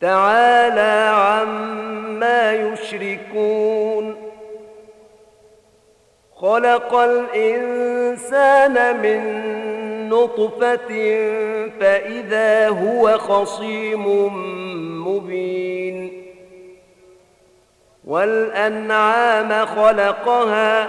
تعالى عما يشركون. خلق الإنسان من نطفة فإذا هو خصيم مبين. والأنعام خلقها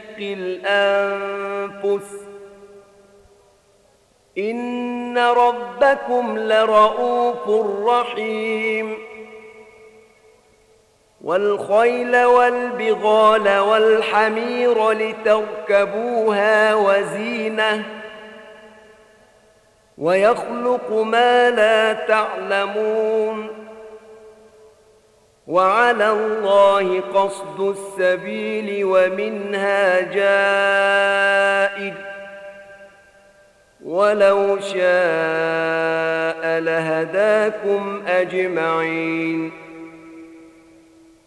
الأنفس. إن ربكم لرؤوف رحيم. والخيل والبغال والحمير لتركبوها وزينة. ويخلق ما لا تعلمون. وعلى الله قصد السبيل ومنها جائر ولو شاء لهداكم أجمعين.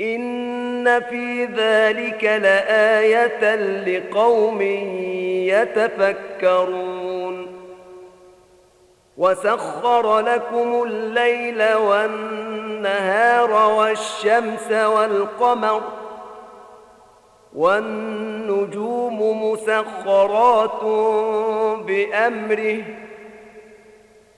إن في ذلك لآية لقوم يتفكرون وسخر لكم الليل والنهار والشمس والقمر والنجوم مسخرات بأمره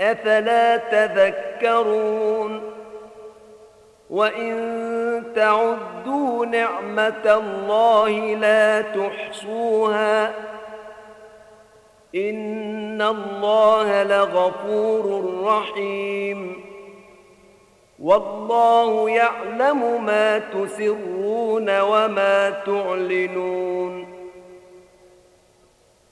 أفلا تذكرون وإن تعدوا نعمة الله لا تحصوها إن الله لغفور رحيم والله يعلم ما تسرون وما تعلنون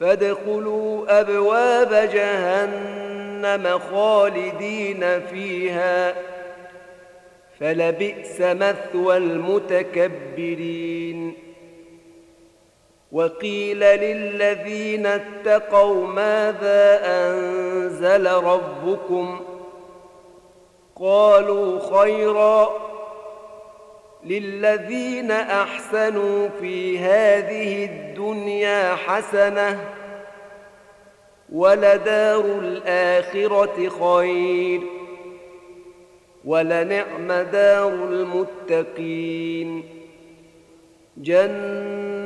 فادخلوا أبواب جهنم خالدين فيها فلبئس مثوى المتكبرين. وقيل للذين اتقوا ماذا أنزل ربكم؟ قالوا خيرا. للذين أحسنوا في هذه الدنيا حسنة ولدار الآخرة خير ولنعم دار المتقين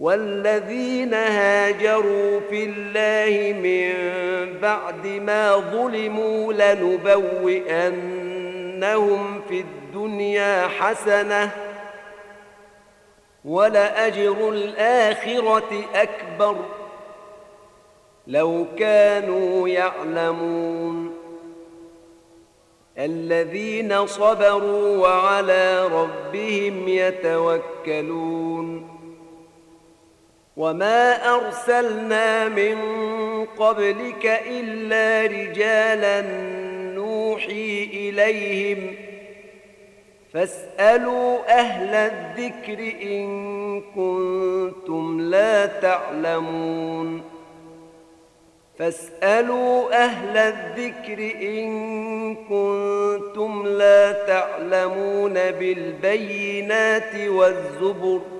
والذين هاجروا في الله من بعد ما ظلموا لنبوئنهم في الدنيا حسنة ولأجر الآخرة أكبر لو كانوا يعلمون. الذين صبروا وعلى ربهم يتوكلون. وما ارسلنا من قبلك الا رجالا نوحي اليهم فاسالوا أهل الذكر ان كنتم لا تعلمون فاسالوا أهل الذكر ان كنتم لا تعلمون بالبينات والزبر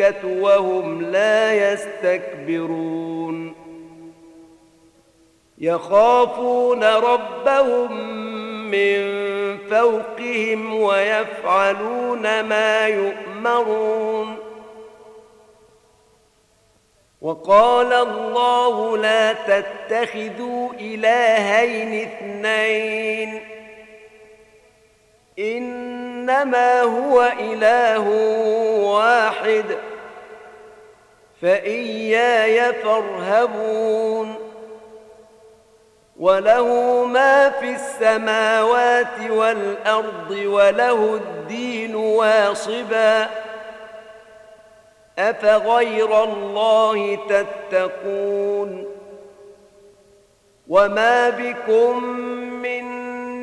الملائكة وهم لا يستكبرون. يخافون ربهم من فوقهم ويفعلون ما يؤمرون. وقال الله لا تتخذوا إلهين اثنين. إنما هو إله واحد فإياي فارهبون. وله ما في السماوات والأرض وله الدين واصبا. أفغير الله تتقون؟ وما بكم من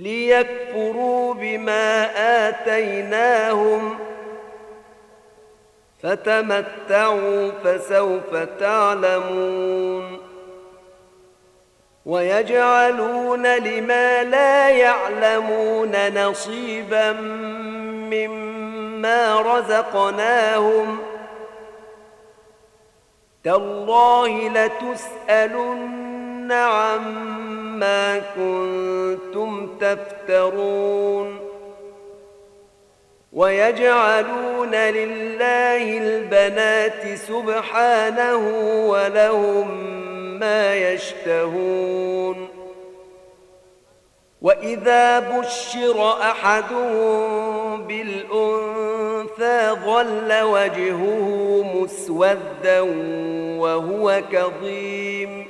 ليكفروا بما آتيناهم فتمتعوا فسوف تعلمون ويجعلون لما لا يعلمون نصيبا مما رزقناهم تالله عما كنتم تفترون ويجعلون لله البنات سبحانه ولهم ما يشتهون وإذا بشر أحدهم بالأنثى ظل وجهه مسودا وهو كظيم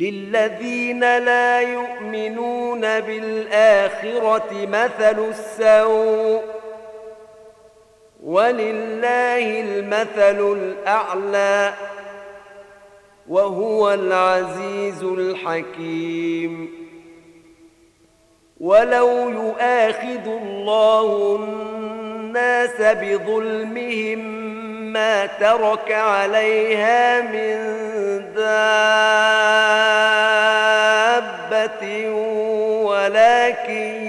للذين لا يؤمنون بالآخرة مثل السوء ولله المثل الأعلى وهو العزيز الحكيم. ولو يؤاخذ الله الناس بظلمهم ما ترك عليها من دابة ولكن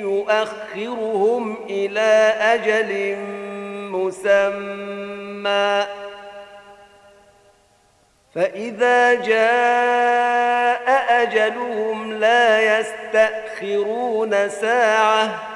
يؤخرهم إلى أجل مسمى. فإذا جاء أجلهم لا يستأخرون ساعة.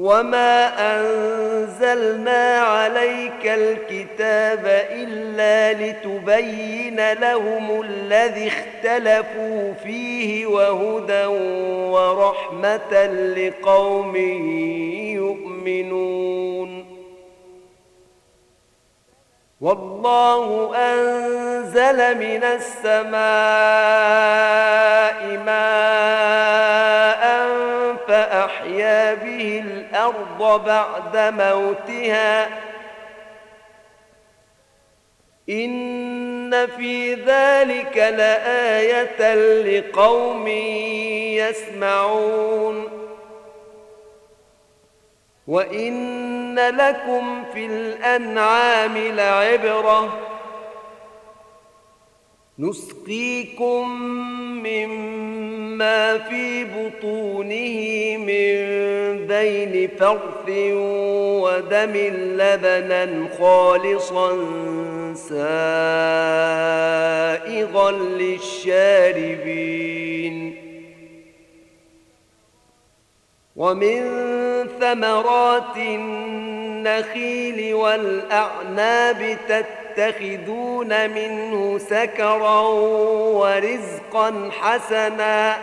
وما أنزلنا عليك الكتاب إلا لتبين لهم الذي اختلفوا فيه وهدى ورحمة لقوم يؤمنون والله أنزل من السماء ماء فأحيا به الأرض بعد موتها. إن في ذلك لآية لقوم يسمعون. وإن لكم في الأنعام لعبرة. نسقيكم مما في بطونه من بين فرث ودم لبنا خالصا سائغا للشاربين. ومن ثمرات النخيل والأعناب تتخذون منه سكرا ورزقا حسنا.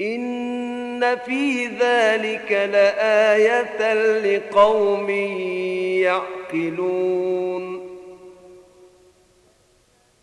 إن في ذلك لآية لقوم يعقلون.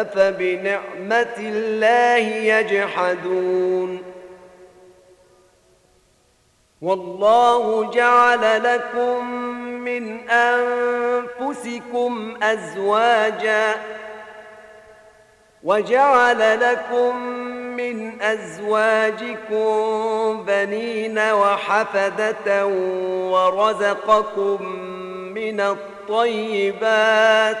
أفبنعمة الله يجحدون. والله جعل لكم من أنفسكم أزواجا وجعل لكم من أزواجكم بنين وحفدة ورزقكم من الطيبات ۖ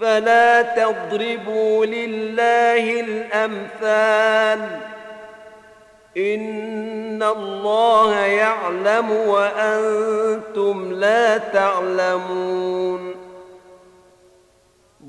فلا تضربوا لله الأمثال. إن الله يعلم وأنتم لا تعلمون.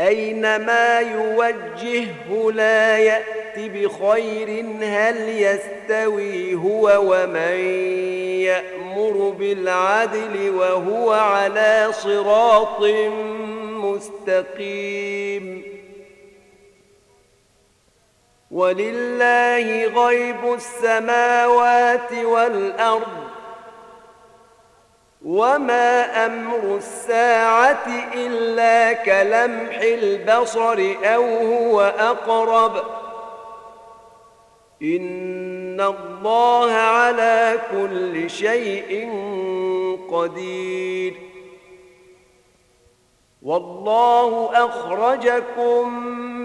أينما يوجهه لا يأت بخير هل يستوي هو ومن يأمر بالعدل وهو على صراط مستقيم. ولله غيب السماوات والأرض وما أمر الساعة الا كلمح البصر أو هو اقرب ان الله على كل شيء قدير. والله اخرجكم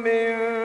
من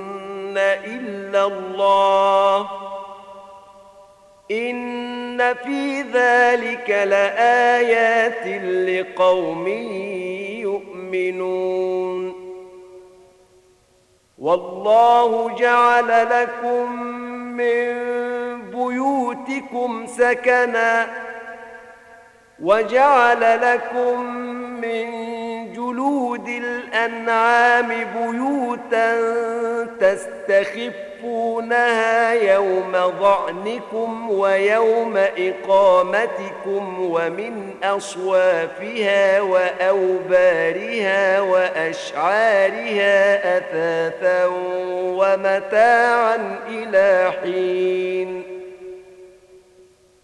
إلا الله إن في ذلك لآيات لقوم يؤمنون والله جعل لكم من بيوتكم سكنا وجعل لكم من جلود الأنعام بيوتا تستخفونها يوم ظعنكم ويوم إقامتكم ومن أصوافها وأوبارها وأشعارها أثاثا ومتاعا إلى حين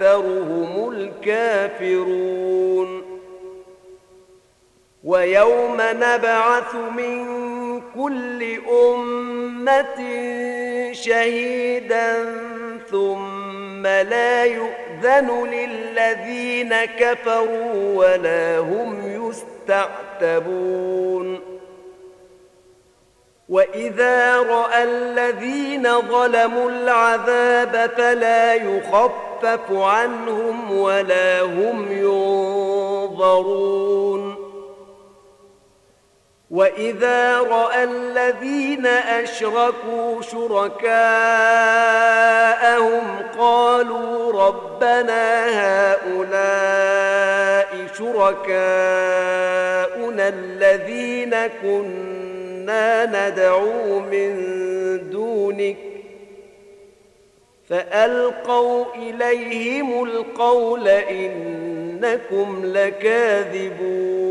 وأكثرهم الكافرون. ويوم نبعث من كل أمة شهيدا ثم لا يؤذن للذين كفروا ولا هم يستعتبون. واذا راى الذين ظلموا العذاب فلا يخفف عنهم ولا هم ينظرون واذا راى الذين اشركوا شركاءهم قالوا ربنا هؤلاء شركاؤنا الذين كنا ندعو من دونك فالقوا اليهم القول انكم لكاذبون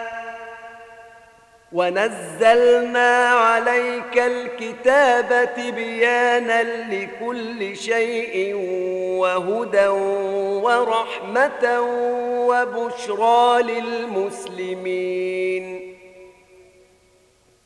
ونزلنا عليك الكتاب تبيانا لكل شيء وهدى ورحمة وبشرى للمسلمين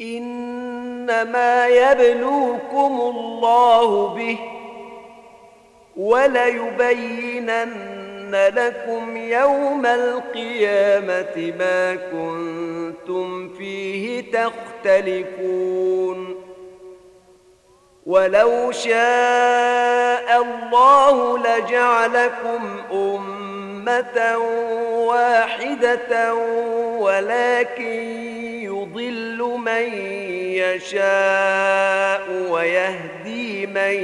إنما يبلوكم الله به وليبينن لكم يوم القيامة ما كنتم فيه تختلفون. ولو شاء الله لجعلكم أمة واحدة ولكن يضل من يشاء ويهدي من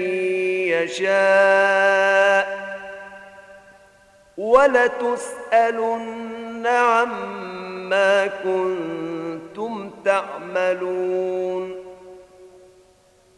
يشاء ولتسألن عما كنتم تعملون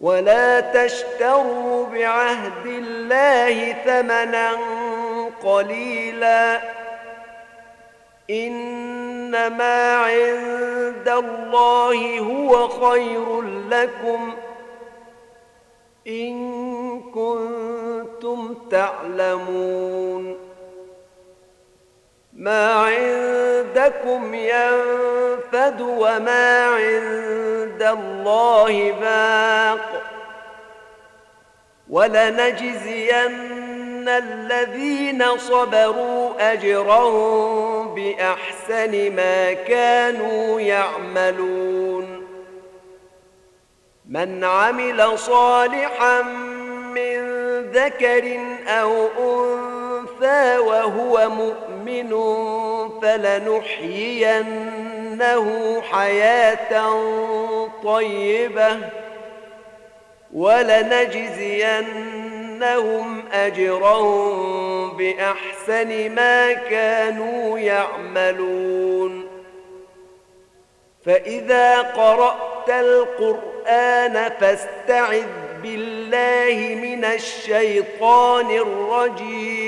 ولا تشتروا بعهد الله ثمنا قليلا. إنما عند الله هو خير لكم إن كنتم تعلمون. ما عندكم ينفد وما عند الله باق. ولنجزين الذين صبروا أجرهم بأحسن ما كانوا يعملون. من عمل صالحا من ذكر أو أنثى وهو مؤمن فلنحيينه حياه طيبه ولنجزينهم اجرهم باحسن ما كانوا يعملون فاذا قرات القران فاستعذ بالله من الشيطان الرجيم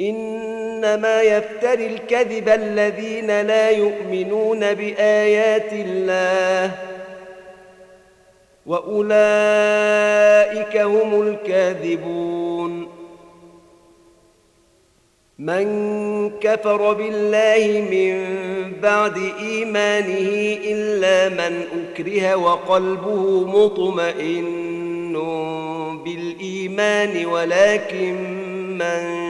إنما يفتري الكذب الذين لا يؤمنون بآيات الله وأولئك هم الكاذبون. من كفر بالله من بعد إيمانه إلا من أكره وقلبه مطمئن بالإيمان ولكن من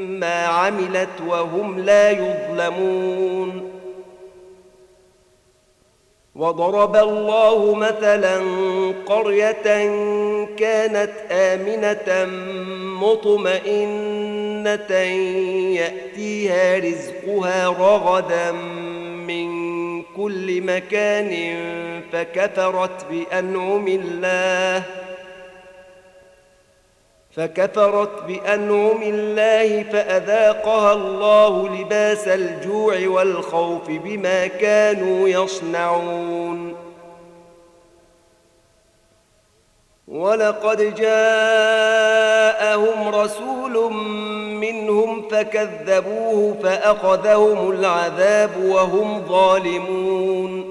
عملت وهم لا يظلمون. وضرب الله مثلا قرية كانت آمنة مطمئنة يأتيها رزقها رغدا من كل مكان فكفرت بأنعم الله. فكفرت بأنعم الله فأذاقها الله لباس الجوع والخوف بما كانوا يصنعون. ولقد جاءهم رسول منهم فكذبوه فأخذهم العذاب وهم ظالمون.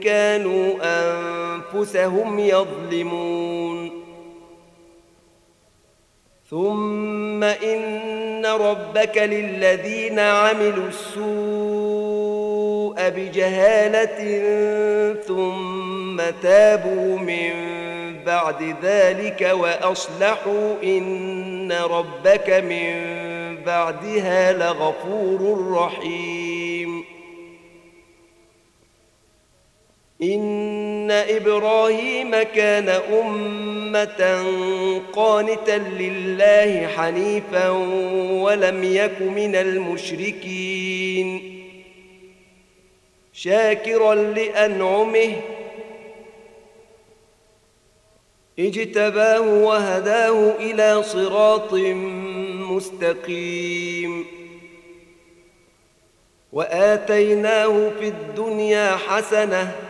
كانوا أنفسهم يظلمون. ثم إن ربك للذين عملوا السوء بجهالة ثم تابوا من بعد ذلك وأصلحوا إن ربك من بعدها لغفور رحيم. إن إبراهيم كان أمة قانتا لله حنيفا ولم يك من المشركين شاكرا لأنعمه اجتباه وهداه إلى صراط مستقيم وآتيناه في الدنيا حسنة